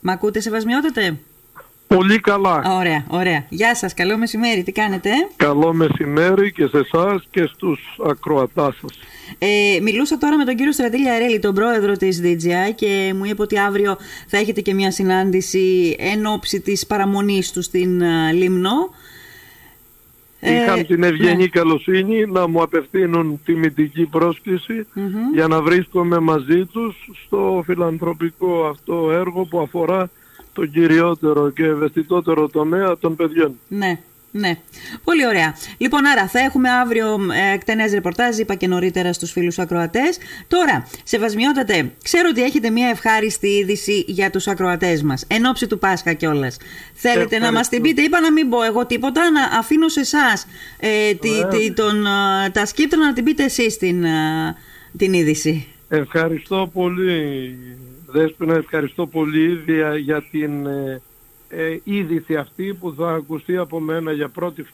Μ' ακούτε σεβασμιότατε; Πολύ καλά. Ωραία, ωραία. Γεια σας, καλό μεσημέρι. Τι κάνετε; Καλό μεσημέρι και σε εσάς και στους ακροατάς σας. Ε, μιλούσα τώρα με τον κύριο Στρατήλια Αρέλη, τον πρόεδρο της DJI και μου είπε ότι αύριο θα έχετε και μια συνάντηση εν ώψη της παραμονής του στην uh, Λίμνο. Είχαν ε, την ευγενή ναι. καλοσύνη να μου απευθύνουν τιμητική πρόσκληση για να βρίσκομαι μαζί τους στο φιλανθρωπικό αυτό έργο που αφορά το κυριότερο και ευαισθητότερο τομέα των παιδιών. Ναι. Ναι, πολύ ωραία. Λοιπόν, άρα θα έχουμε αύριο ε, εκτενές ρεπορτάζ, είπα και νωρίτερα στους φίλους ακροατές. Τώρα, σεβασμιότατε, ξέρω ότι έχετε μια ευχάριστη είδηση για τους ακροατές μας, εν ώψη του Πάσχα κιόλας. Θέλετε να μας την πείτε, είπα να μην πω εγώ τίποτα, να αφήνω σε εσάς ε, ε, τα σκύπτρα να την πείτε εσείς την, ε, την είδηση. Ευχαριστώ πολύ Δέσποινα, ευχαριστώ πολύ για την ε, ε, είδηση αυτή που θα ακουστεί από μένα για πρώτη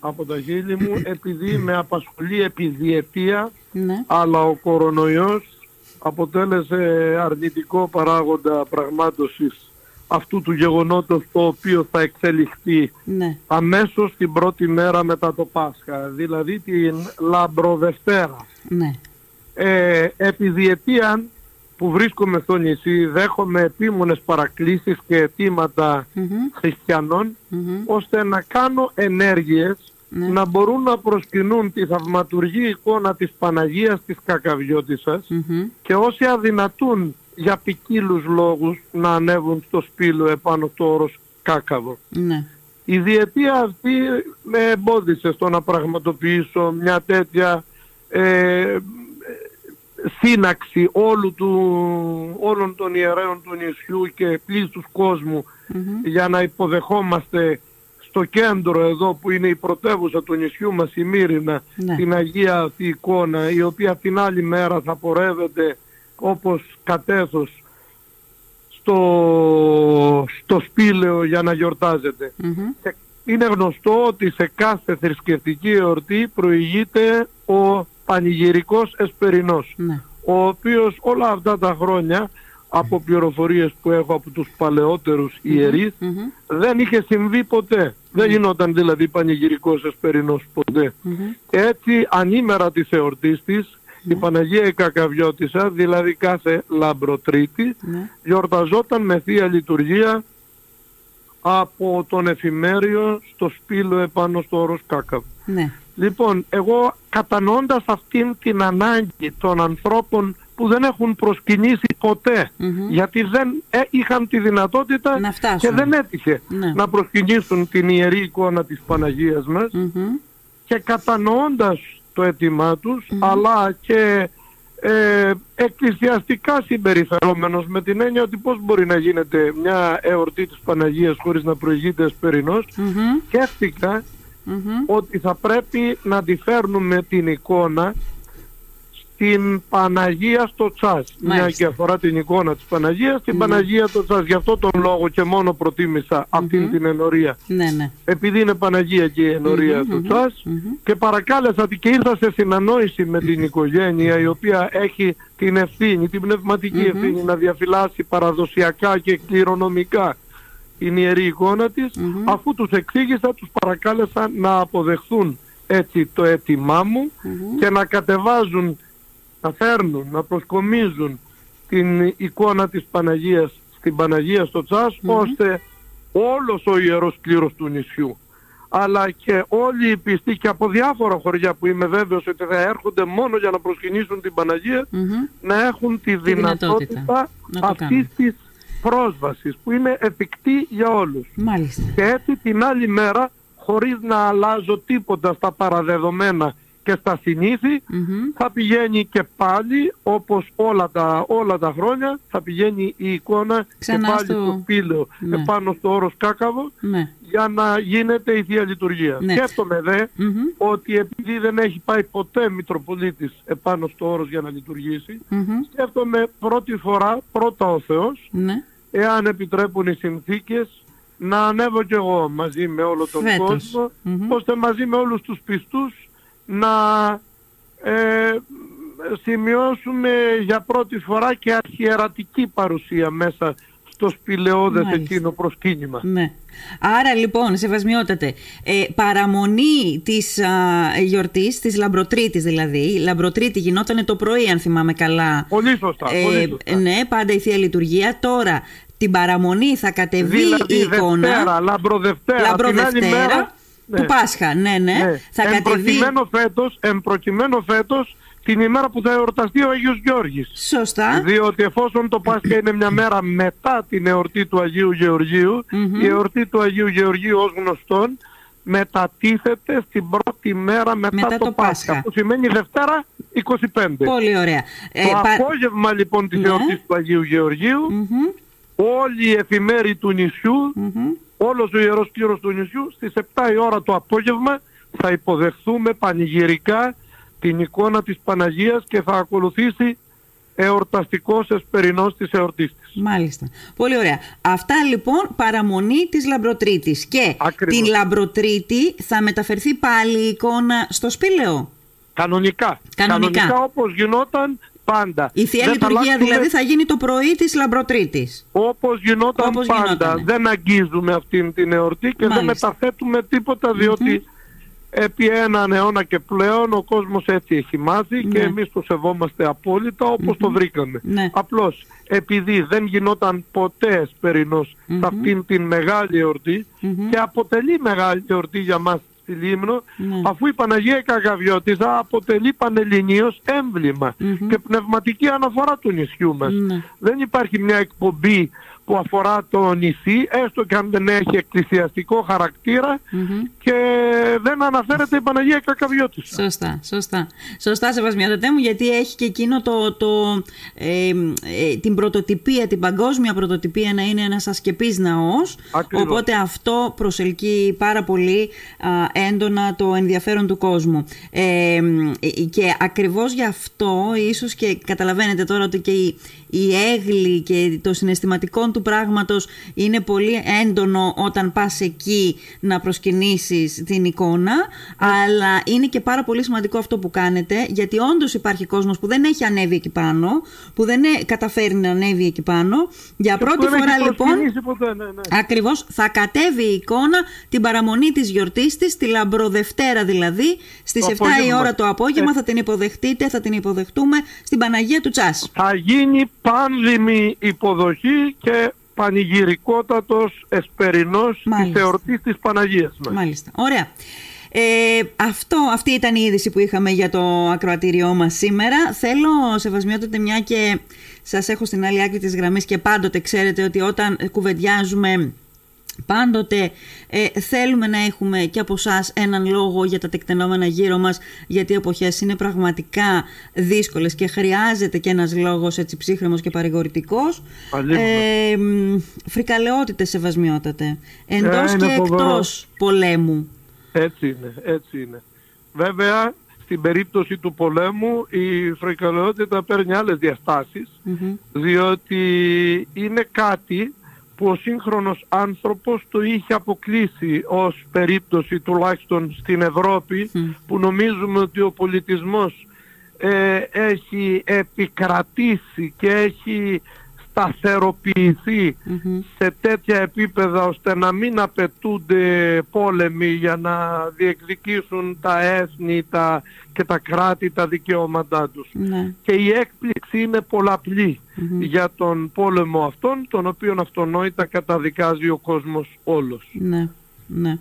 από τα χείλη μου επειδή με απασχολεί επί διετία ναι. αλλά ο κορονοϊός αποτέλεσε αρνητικό παράγοντα πραγμάτωσης αυτού του γεγονότος το οποίο θα εξελιχθεί ναι. αμέσως την πρώτη μέρα μετά το Πάσχα, δηλαδή την Λαμπροδευτέρα. Ναι. Ε, επί διετία που βρίσκομαι στο νησί δέχομαι επίμονες παρακλήσεις και αιτήματα χριστιανων ώστε να κάνω ενέργειες ναι. να μπορούν να προσκυνούν τη θαυματουργή εικόνα της Παναγίας της κακαβιωτισσας και όσοι αδυνατούν για ποικίλους λόγους να ανέβουν στο σπήλο επάνω το όρος Κάκαβο. Ναι. Η διετία αυτή με εμπόδισε στο να πραγματοποιήσω μια τέτοια ε, σύναξη όλου του, όλων των ιερέων του νησιού και πλήστους κόσμου για να υποδεχόμαστε στο κέντρο εδώ που είναι η πρωτεύουσα του νησιού μας η Μύρινα ναι. την Αγία αυτή εικόνα η οποία την άλλη μέρα θα πορεύεται όπως κατέθος στο, στο σπήλαιο για να γιορταζεται Είναι γνωστό ότι σε κάθε θρησκευτική εορτή προηγείται ο πανηγυρικός Εσπερινός, ναι. ο οποίος όλα αυτά τα χρόνια από πληροφορίες που έχω από τους παλαιότερους δεν είχε συμβεί ποτέ. Δεν γινόταν δηλαδή πανηγυρικός Εσπερινός ποτέ. Έτσι ανήμερα της εορτής της η Παναγία η Κακαβιώτισσα, δηλαδή κάθε λαμπροτρίτη, ναι. γιορταζόταν με Θεία Λειτουργία από τον εφημέριο στο σπήλο επάνω στο όρος Κάκαβ. Ναι. Λοιπόν, εγώ κατανοώντας αυτήν την ανάγκη των ανθρώπων που δεν έχουν προσκυνήσει γιατί δεν ε, είχαν τη δυνατότητα και δεν έτυχε ναι. να προσκυνήσουν την ιερή εικόνα της Παναγίας μας και κατανοώντας το αίτημά τους αλλά και ε, εκκλησιαστικά συμπεριφερόμενος με την έννοια ότι πώς μπορεί να γίνεται μια εορτή της Παναγίας χωρίς να προηγείται εσπερινός mm-hmm. σκέφτηκα ότι θα πρέπει να τη φέρνουμε την εικόνα στην Παναγία στο Τσάς. Μια και αφορά την εικόνα της Παναγίας, στην Παναγία στο Τσάς. Γι' αυτό τον λόγο και μόνο προτίμησα αυτήν την ενορία. Ναι, ναι. Επειδή είναι Παναγία και η ενορία του Τσάς και παρακάλεσα και ήρθα σε συνανόηση με την οικογένεια η οποία έχει την ευθύνη, την πνευματική ευθύνη να διαφυλάσει παραδοσιακά και κληρονομικά την ιερή εικόνα της, αφού τους εξήγησα, τους παρακάλεσα να αποδεχθούν έτσι το αίτημά μου και να κατεβάζουν, να φέρνουν, να προσκομίζουν την εικόνα της Παναγίας στην Παναγία στο τσας ώστε όλος ο ιερός κλήρος του νησιού αλλά και όλοι οι πιστοί και από διάφορα χωριά που είμαι βέβαιος ότι θα έρχονται μόνο για να προσκυνήσουν την Παναγία να έχουν τη, δυνατότητα, αυτής της πρόσβασης που είναι εφικτή για όλους. Μάλιστα. Και έτσι την άλλη μέρα χωρίς να αλλάζω τίποτα στα παραδεδομένα και στα συνηθη θα πηγαίνει και πάλι όπως όλα τα, όλα τα χρόνια θα πηγαίνει η εικόνα και πάλι στο, στο σπήλαιο ναι. επάνω στο όρος Κάκαβο ναι. Για να γίνεται η Θεία Λειτουργία. Ναι. Σκέφτομαι δε ότι επειδή δεν έχει πάει ποτέ Μητροπολίτης επάνω στο όρος για να λειτουργήσει σκέφτομαι πρώτη φορά πρώτα ο Θεός ναι. εάν επιτρέπουν οι συνθήκες να ανέβω κι εγώ μαζί με όλο τον κόσμο ώστε μαζί με όλους τους πιστούς να ε, σημειώσουμε για πρώτη φορά και αρχιερατική παρουσία μέσα το σπηλαιώδες εκείνο προσκύνημα. Ναι. Άρα λοιπόν, σεβασμιότατε, ε, παραμονή της α, γιορτής, της Λαμπροτρίτης δηλαδή, η Λαμπροτρίτη γινόταν το πρωί αν θυμάμαι καλά. Πολύ σωστά, ε, πολύ σωστά. Ναι, πάντα η Θεία Λειτουργία. Τώρα την παραμονή θα κατεβεί δηλαδή, η εικόνα. Δευτέρα, Λαμπροδευτέρα, Λαμπροδευτέρα την άλλη μέρα, του Πάσχα, ναι, ναι. ναι. Θα εν κατεβεί... προκειμένου φέτος, εν προκειμένου φέτος, την ημέρα που θα εορταστεί ο Αγίος Γιώργης. Σωστά. Διότι εφόσον το Πάσχα είναι μια μέρα μετά την εορτή του Αγίου Γεωργίου, η εορτή του Αγίου Γεωργίου ως γνωστόν μετατίθεται στην πρώτη μέρα μετά, Μετά το, το Πάσχα, Πάσχα. που σημαίνει Δευτέρα 25. Πολύ ωραία. Το Ε, πα- απόγευμα λοιπόν της Ναι. εορτής του Αγίου Γεωργίου, Μμμ, όλοι οι εφημέροι του νησιού, μμμ. όλος ο Ιερός Κύρος του νησιού, στις 7 η ώρα το απόγευμα θα υποδεχθούμε πανηγυρικά την εικόνα της Παναγίας και θα ακολουθήσει εορταστικός εσπερινός της εορτής της. Μάλιστα. Πολύ ωραία. Αυτά λοιπόν παραμονή της Λαμπροτρίτης. Και Ακριβώς. την Λαμπροτρίτη θα μεταφερθεί πάλι η εικόνα στο σπήλαιο; Κανονικά. Κανονικά. όπως γινόταν πάντα. Η Θεία Δεν Λειτουργία αλλάξουμε δηλαδή θα γίνει το πρωί της Λαμπροτρίτης. Όπως γινόταν Όπως πάντα. γινότανε. Δεν αγγίζουμε αυτήν την εορτή και δεν Μάλιστα. μεταθέτουμε τίποτα διότι επί έναν αιώνα και πλέον ο κόσμος έτσι έχει μάθει και Ναι. εμείς το σεβόμαστε απόλυτα όπως το βρήκαμε. Ναι. Απλώς επειδή δεν γινόταν ποτέ εσπερινός σε αυτήν την μεγάλη εορτή και αποτελεί μεγάλη εορτή για μας στη Λίμνο Ναι. αφού η Παναγία Καγαβιώτησα αποτελεί πανελληνίως έμβλημα και πνευματική αναφορά του νησιού μας. Ναι. Δεν υπάρχει μια εκπομπή που αφορά το νησί, έστω και αν δεν έχει εκκλησιαστικό χαρακτήρα και δεν αναφέρεται η Παναγία Κακαβιώτησα. Σωστά, σωστά. Σωστά, σεβασμιότατέ μου, γιατί έχει και εκείνο το, το, ε, ε, την πρωτοτυπία, την παγκόσμια πρωτοτυπία να είναι ένας ασκεπής ναός. Ακριβώς. Οπότε αυτό προσελκύει πάρα πολύ α, έντονα το ενδιαφέρον του κόσμου. Ε, ε, και ακριβώς γι' αυτό, ίσως και καταλαβαίνετε τώρα ότι και η, η έγλη και το συναισθηματικό του πράγματος είναι πολύ έντονο όταν πας εκεί να προσκυνήσεις την εικόνα αλλά είναι και πάρα πολύ σημαντικό αυτό που κάνετε γιατί όντως υπάρχει κόσμος που δεν έχει ανέβει εκεί πάνω που δεν ε- καταφέρει να ανέβει εκεί πάνω για πρώτη Δεν έχει φορά λοιπόν προσκυνήσει ποτέ, ναι, ναι. Ακριβώς θα κατέβει η εικόνα την παραμονή της γιορτής της, τη Λαμπροδευτέρα δηλαδή, στις Το 7 η απόγευμα. ώρα το απόγευμα Ε. θα την υποδεχτείτε, θα την υποδεχτούμε στην Παναγία του Τσάς. Θα γίνει πάνδημη υποδοχή και πανηγυρικότατος εσπερινός της Μάλιστα. εορτής της Παναγίας μας. Μάλιστα. Ωραία. Ε, αυτό, αυτή ήταν η είδηση που είχαμε για το ακροατήριό μας σήμερα. Θέλω, σεβασμιότατε, μια και σας έχω στην άλλη άκρη της γραμμής και πάντοτε ξέρετε ότι όταν κουβεντιάζουμε Πάντοτε ε, θέλουμε να έχουμε και από εσάς έναν λόγο για τα τεκτενόμενα γύρω μας γιατί οι εποχές είναι πραγματικά δύσκολες και χρειάζεται και ένας λόγος έτσι ψύχρεμος και παρηγορητικός. Αλίμονο. Ε, μ, φρικαλαιότητες σεβασμιότατε. Εντός Ε, είναι και φοβερό. εκτός πολέμου. Έτσι είναι, έτσι είναι. Βέβαια, στην περίπτωση του πολέμου η φρικαλαιότητα παίρνει άλλες διαστάσεις, Μμμ. διότι είναι κάτι που ο σύγχρονος άνθρωπος το είχε αποκλείσει ως περίπτωση τουλάχιστον στην Ευρώπη που νομίζουμε ότι ο πολιτισμός ε, έχει επικρατήσει και έχει σταθεροποιηθεί σε τέτοια επίπεδα ώστε να μην απαιτούνται πόλεμοι για να διεκδικήσουν τα έθνη τα, και τα κράτη τα δικαιώματά τους. Ναι. Και η έκπληξη είναι πολλαπλή για τον πόλεμο αυτόν, τον οποίο αυτονόητα καταδικάζει ο κόσμος όλος. Ναι, ναι.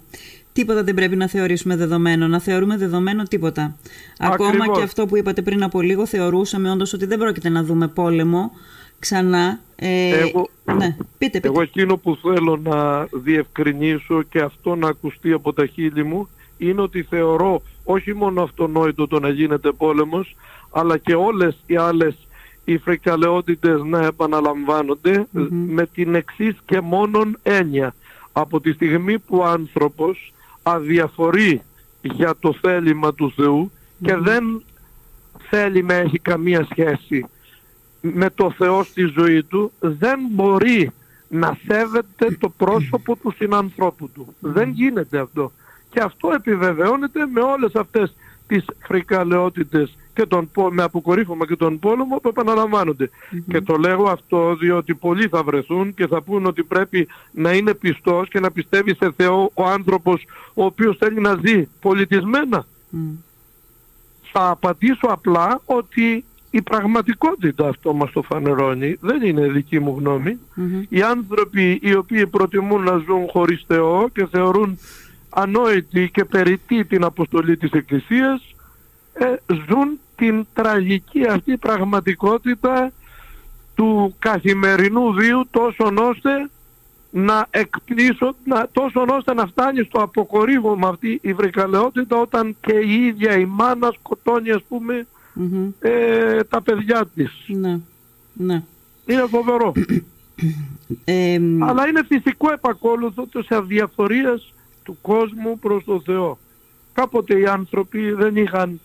Τίποτα δεν πρέπει να θεωρήσουμε δεδομένο. Να θεωρούμε δεδομένο τίποτα. Ακόμα Ακριβώς. και αυτό που είπατε πριν από λίγο, θεωρούσαμε όντως ότι δεν πρόκειται να δούμε πόλεμο ξανά. Ε, Εγώ- Ναι, πείτε, πείτε. Εγώ εκείνο που θέλω να διευκρινίσω και αυτό να ακουστεί από τα χείλη μου είναι ότι θεωρώ όχι μόνο αυτονόητο το να γίνεται πόλεμος αλλά και όλες οι άλλες οι φρικαλαιότητες να επαναλαμβανονται με την εξής και μόνον έννοια. Από τη στιγμή που ο άνθρωπος αδιαφορεί για το θέλημα του Θεού και δεν θέλει να έχει καμία σχέση με το Θεό στη ζωή του δεν μπορεί να σέβεται το πρόσωπο του συνανθρώπου του. Δεν γίνεται αυτό. Και αυτό επιβεβαιώνεται με όλες αυτές τις φρικαλαιότητες και τον, με αποκορύφωμα και τον πόλεμο που επαναλαμβανονται Και το λέγω αυτό διότι πολλοί θα βρεθούν και θα πούν ότι πρέπει να είναι πιστός και να πιστεύει σε Θεό ο άνθρωπος ο οποίος θέλει να ζει πολιτισμένα. Θα απαντήσω απλά ότι η πραγματικότητα αυτό μας το φανερώνει, δεν είναι δική μου γνωμη Οι άνθρωποι οι οποίοι προτιμούν να ζουν χωρίς Θεό και θεωρούν ανόητη και περιττή την αποστολή της Εκκλησίας ε, ζουν την τραγική αυτή πραγματικότητα του καθημερινού βίου τόσο ώστε να εκπλήσω, να, τόσο ώστε να φτάνει στο αποκορύβωμα αυτή η βρυκαλαιότητα όταν και η ίδια η μάνα σκοτώνει ας πουμε ε, τα παιδιά της. Ναι. ναι. Είναι φοβερό. Αλλά είναι φυσικό επακόλουθο σε αδιαφορίας του κόσμου προς το Θεό. Κάποτε οι άνθρωποι δεν είχαν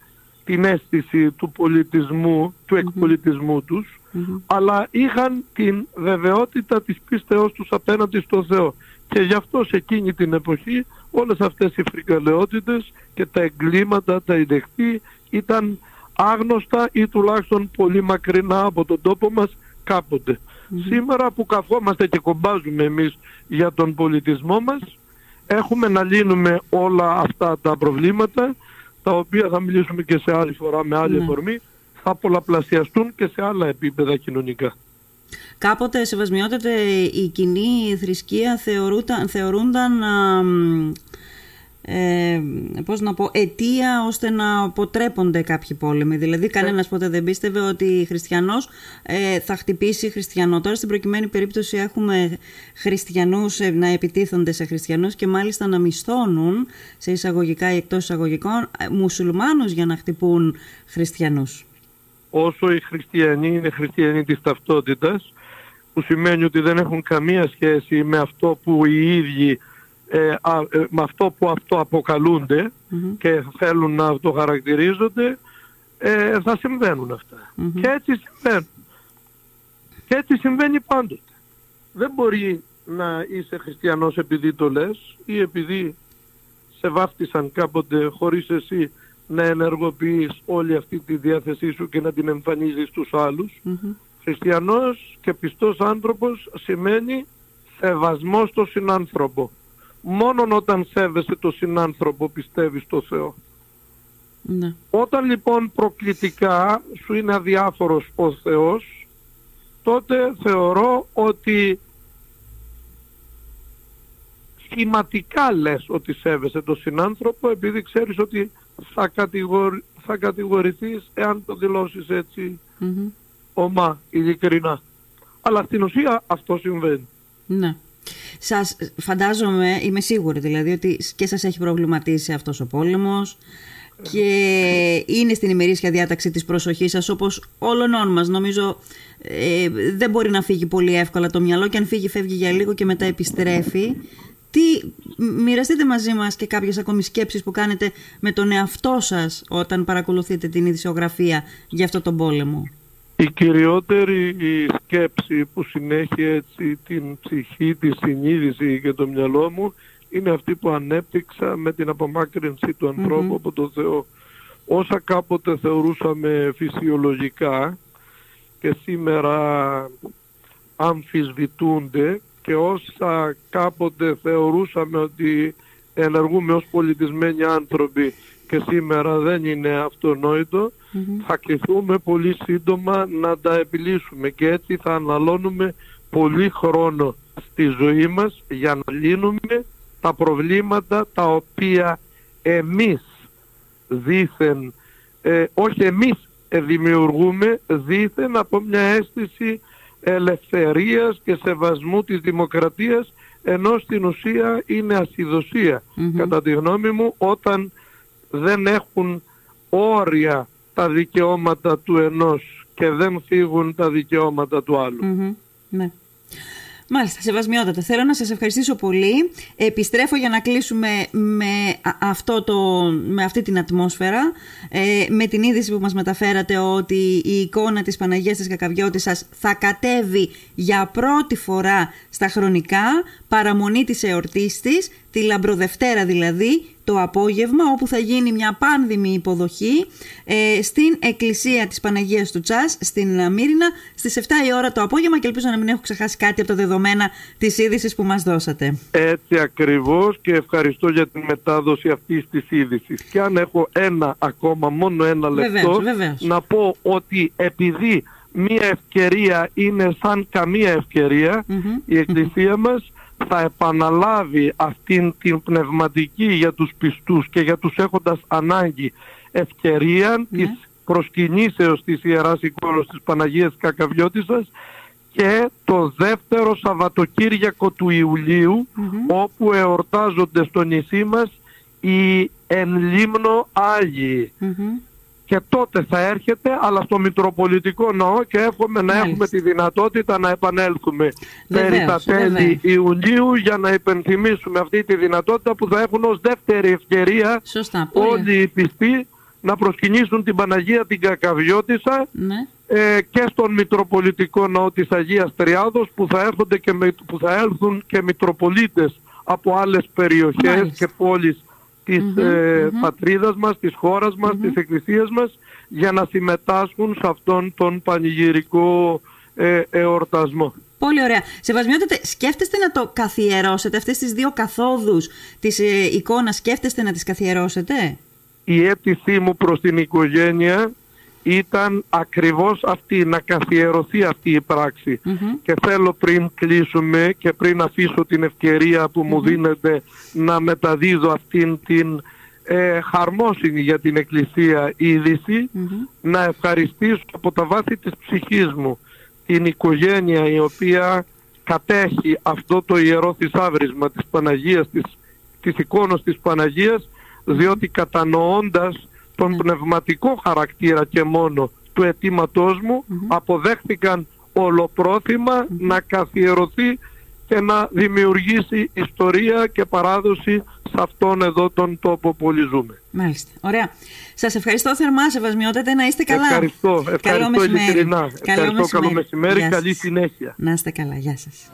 την αίσθηση του πολιτισμού, του εκπολιτισμού τους, αλλά είχαν την βεβαιότητα της πίστεώς τους απέναντι στο Θεό. Και γι' αυτό σε εκείνη την εποχή όλες αυτές οι φρικαλαιότητες και τα εγκλήματα, τα ειδεχτή ήταν άγνωστα ή τουλάχιστον πολύ μακρινά από τον τόπο μας κάποτε. Σήμερα που καθόμαστε και κομπάζουμε εμείς για τον πολιτισμό μας, έχουμε να λύνουμε όλα αυτά τα προβλήματα τα οποία θα μιλήσουμε και σε άλλη φορά με άλλη ναι. θα πολλαπλασιαστούν και σε άλλα επίπεδα κοινωνικά. Κάποτε, σεβασμιότατε, η κοινή θρησκεία θεωρούνταν, θεωρούνταν ε, πώς να πω, αιτία ώστε να αποτρέπονται κάποιοι πόλεμοι. Δηλαδή κανένας ποτέ δεν πίστευε ότι χριστιανός ε, θα χτυπήσει χριστιανό. Τώρα στην προκειμένη περίπτωση έχουμε χριστιανούς ε, να επιτίθονται σε χριστιανούς και μάλιστα να μισθώνουν σε εισαγωγικά ή εκτός εισαγωγικών ε, μουσουλμάνους για να χτυπούν χριστιανούς. Όσο οι χριστιανοί είναι χριστιανοί της ταυτότητας που σημαίνει ότι δεν έχουν καμία σχέση με αυτό που οι ίδιοι ε, ε, με αυτό που αυτό αποκαλούνται και θέλουν να το χαρακτηρίζονται ε, θα συμβαίνουν Και έτσι συμβαίνουν. Και έτσι συμβαίνει πάντοτε. Δεν μπορεί να είσαι χριστιανός επειδή το λες ή επειδή σε βάφτισαν κάποτε χωρίς εσύ να ενεργοποιείς όλη αυτή τη διάθεσή σου και να την εμφανίζεις στους άλλους. Χριστιανός και πιστός άνθρωπος σημαίνει σεβασμός στον συνάνθρωπο μόνον όταν σέβεσαι το συνάνθρωπο πιστεύεις στο Θεό. Ναι. Όταν λοιπόν προκλητικά σου είναι αδιάφορος ο Θεός, τότε θεωρώ ότι σχηματικά λες ότι σέβεσαι το συνάνθρωπο επειδή ξέρεις ότι θα, κατηγορη, θα κατηγορηθείς εάν το δηλώσεις έτσι mm-hmm. ομά, ειλικρινά. Αλλά στην ουσία αυτό συμβαίνει. Ναι. Σας φαντάζομαι, είμαι σίγουρη δηλαδή ότι και σας έχει προβληματίσει αυτός ο πόλεμος και είναι στην ημερήσια διάταξη της προσοχής σας όπως όλων μας νομίζω ε, δεν μπορεί να φύγει πολύ εύκολα το μυαλό και αν φύγει φεύγει για λίγο και μετά επιστρέφει τι, μοιραστείτε μαζί μας και κάποιες ακόμη σκέψεις που κάνετε με τον εαυτό σας όταν παρακολουθείτε την ειδησιογραφία για αυτό τον πόλεμο. Η κυριότερη σκέψη που συνέχει έτσι την ψυχή, τη συνείδηση και το μυαλό μου είναι αυτή που ανέπτυξα με την απομάκρυνση του ανθρώπου από το Θεό. Όσα κάποτε θεωρούσαμε φυσιολογικά και σήμερα αμφισβητούνται και όσα κάποτε θεωρούσαμε ότι ενεργούμε ως πολιτισμένοι άνθρωποι και σήμερα δεν είναι αυτονόητο, θα κληθούμε πολύ σύντομα να τα επιλύσουμε και έτσι θα αναλώνουμε πολύ χρόνο στη ζωή μας για να λύνουμε τα προβλήματα τα οποία εμείς δήθεν, ε, όχι εμείς δημιουργούμε δήθεν από μια αίσθηση ελευθερίας και σεβασμού της δημοκρατίας ενώ στην ουσία είναι κατά τη γνώμη μου όταν δεν έχουν όρια τα δικαιώματα του ενός και δεν φύγουν τα δικαιώματα του αλλου Ναι. Μάλιστα, σεβασμιότατα. Θέλω να σας ευχαριστήσω πολύ. Επιστρέφω για να κλείσουμε με, αυτό το, με αυτή την ατμόσφαιρα, ε, με την είδηση που μας μεταφέρατε ότι η εικόνα της Παναγίας της Κακαβιώτης σας θα κατέβει για πρώτη φορά στα χρονικά, παραμονή της εορτής της, τη Λαμπροδευτέρα δηλαδή, το απόγευμα όπου θα γίνει μια πάνδημη υποδοχή ε, στην εκκλησία της Παναγίας του Τσάς στην Μύρινα στις 7 η ώρα το απόγευμα και ελπίζω να μην έχω ξεχάσει κάτι από τα δεδομένα της είδησης που μας δώσατε. Έτσι ακριβώς και ευχαριστώ για την μετάδοση αυτής της είδησης. Και αν έχω ένα ακόμα, μόνο ένα λεπτό, να πω ότι επειδή μία ευκαιρία είναι σαν καμία η εκκλησία μας θα επαναλάβει αυτήν την πνευματική για τους πιστούς και για τους έχοντας ανάγκη ευκαιρία mm-hmm. της προσκυνήσεως της Ιεράς Εικόνος της Παναγίας Κακαβιώτισσας και το δεύτερο Σαββατοκύριακο του Ιουλίου όπου εορτάζονται στο νησί μας οι εν λίμνο Άγιοι και τότε θα έρχεται αλλά στο Μητροπολιτικό Ναό και εύχομαι να έχουμε τη δυνατότητα να επανέλθουμε περί τα τέλη Ιουνίου για να υπενθυμίσουμε αυτή τη δυνατότητα που θα έχουν ως δεύτερη ευκαιρία Σωστά, όλοι οι πιστοί να προσκυνήσουν την Παναγία την Κακαβιώτισσα ναι. ε, και στον Μητροπολιτικό Ναό της Αγίας Τριάδος που θα, έρχονται και, που θα έλθουν και Μητροπολίτες από άλλες περιοχές και πόλεις της mm ε, πατρίδας μας, της χώρας μας, της εκκλησίας μας για να συμμετάσχουν σε αυτόν τον πανηγυρικό ε, εορτασμό. Πολύ ωραία. Σεβασμιότατε, σκέφτεστε να το καθιερώσετε αυτές τις δύο καθόδους της ε, εικόνας, σκέφτεστε να τις καθιερώσετε; Η αίτησή μου προς την οικογένεια ήταν ακριβώς αυτή, να καθιερωθεί αυτή η πραξη Και θέλω πριν κλείσουμε και πριν αφήσω την ευκαιρία που μου δίνεται να μεταδίδω αυτήν την ε, χαρμόσυνη για την Εκκλησία να ευχαριστήσω από τα βάθη της ψυχής μου την οικογένεια η οποία κατέχει αυτό το ιερό θησάβρισμα της Παναγίας, της, της εικόνος της Παναγίας, διότι κατανοώντας τον ναι. πνευματικό χαρακτήρα και μόνο του αιτήματός μου αποδέχτηκαν να καθιερωθεί και να δημιουργήσει ιστορία και παράδοση σε αυτόν εδώ τον τόπο που ζούμε. Μάλιστα. Ωραία. Σας ευχαριστώ θερμά, Σεβασμιότατε, να είστε καλά. Ευχαριστώ, ευχαριστώ ειλικρινά. Ευχαριστώ, καλό μεσημέρι, καλή συνέχεια. Να είστε καλά, γεια σας.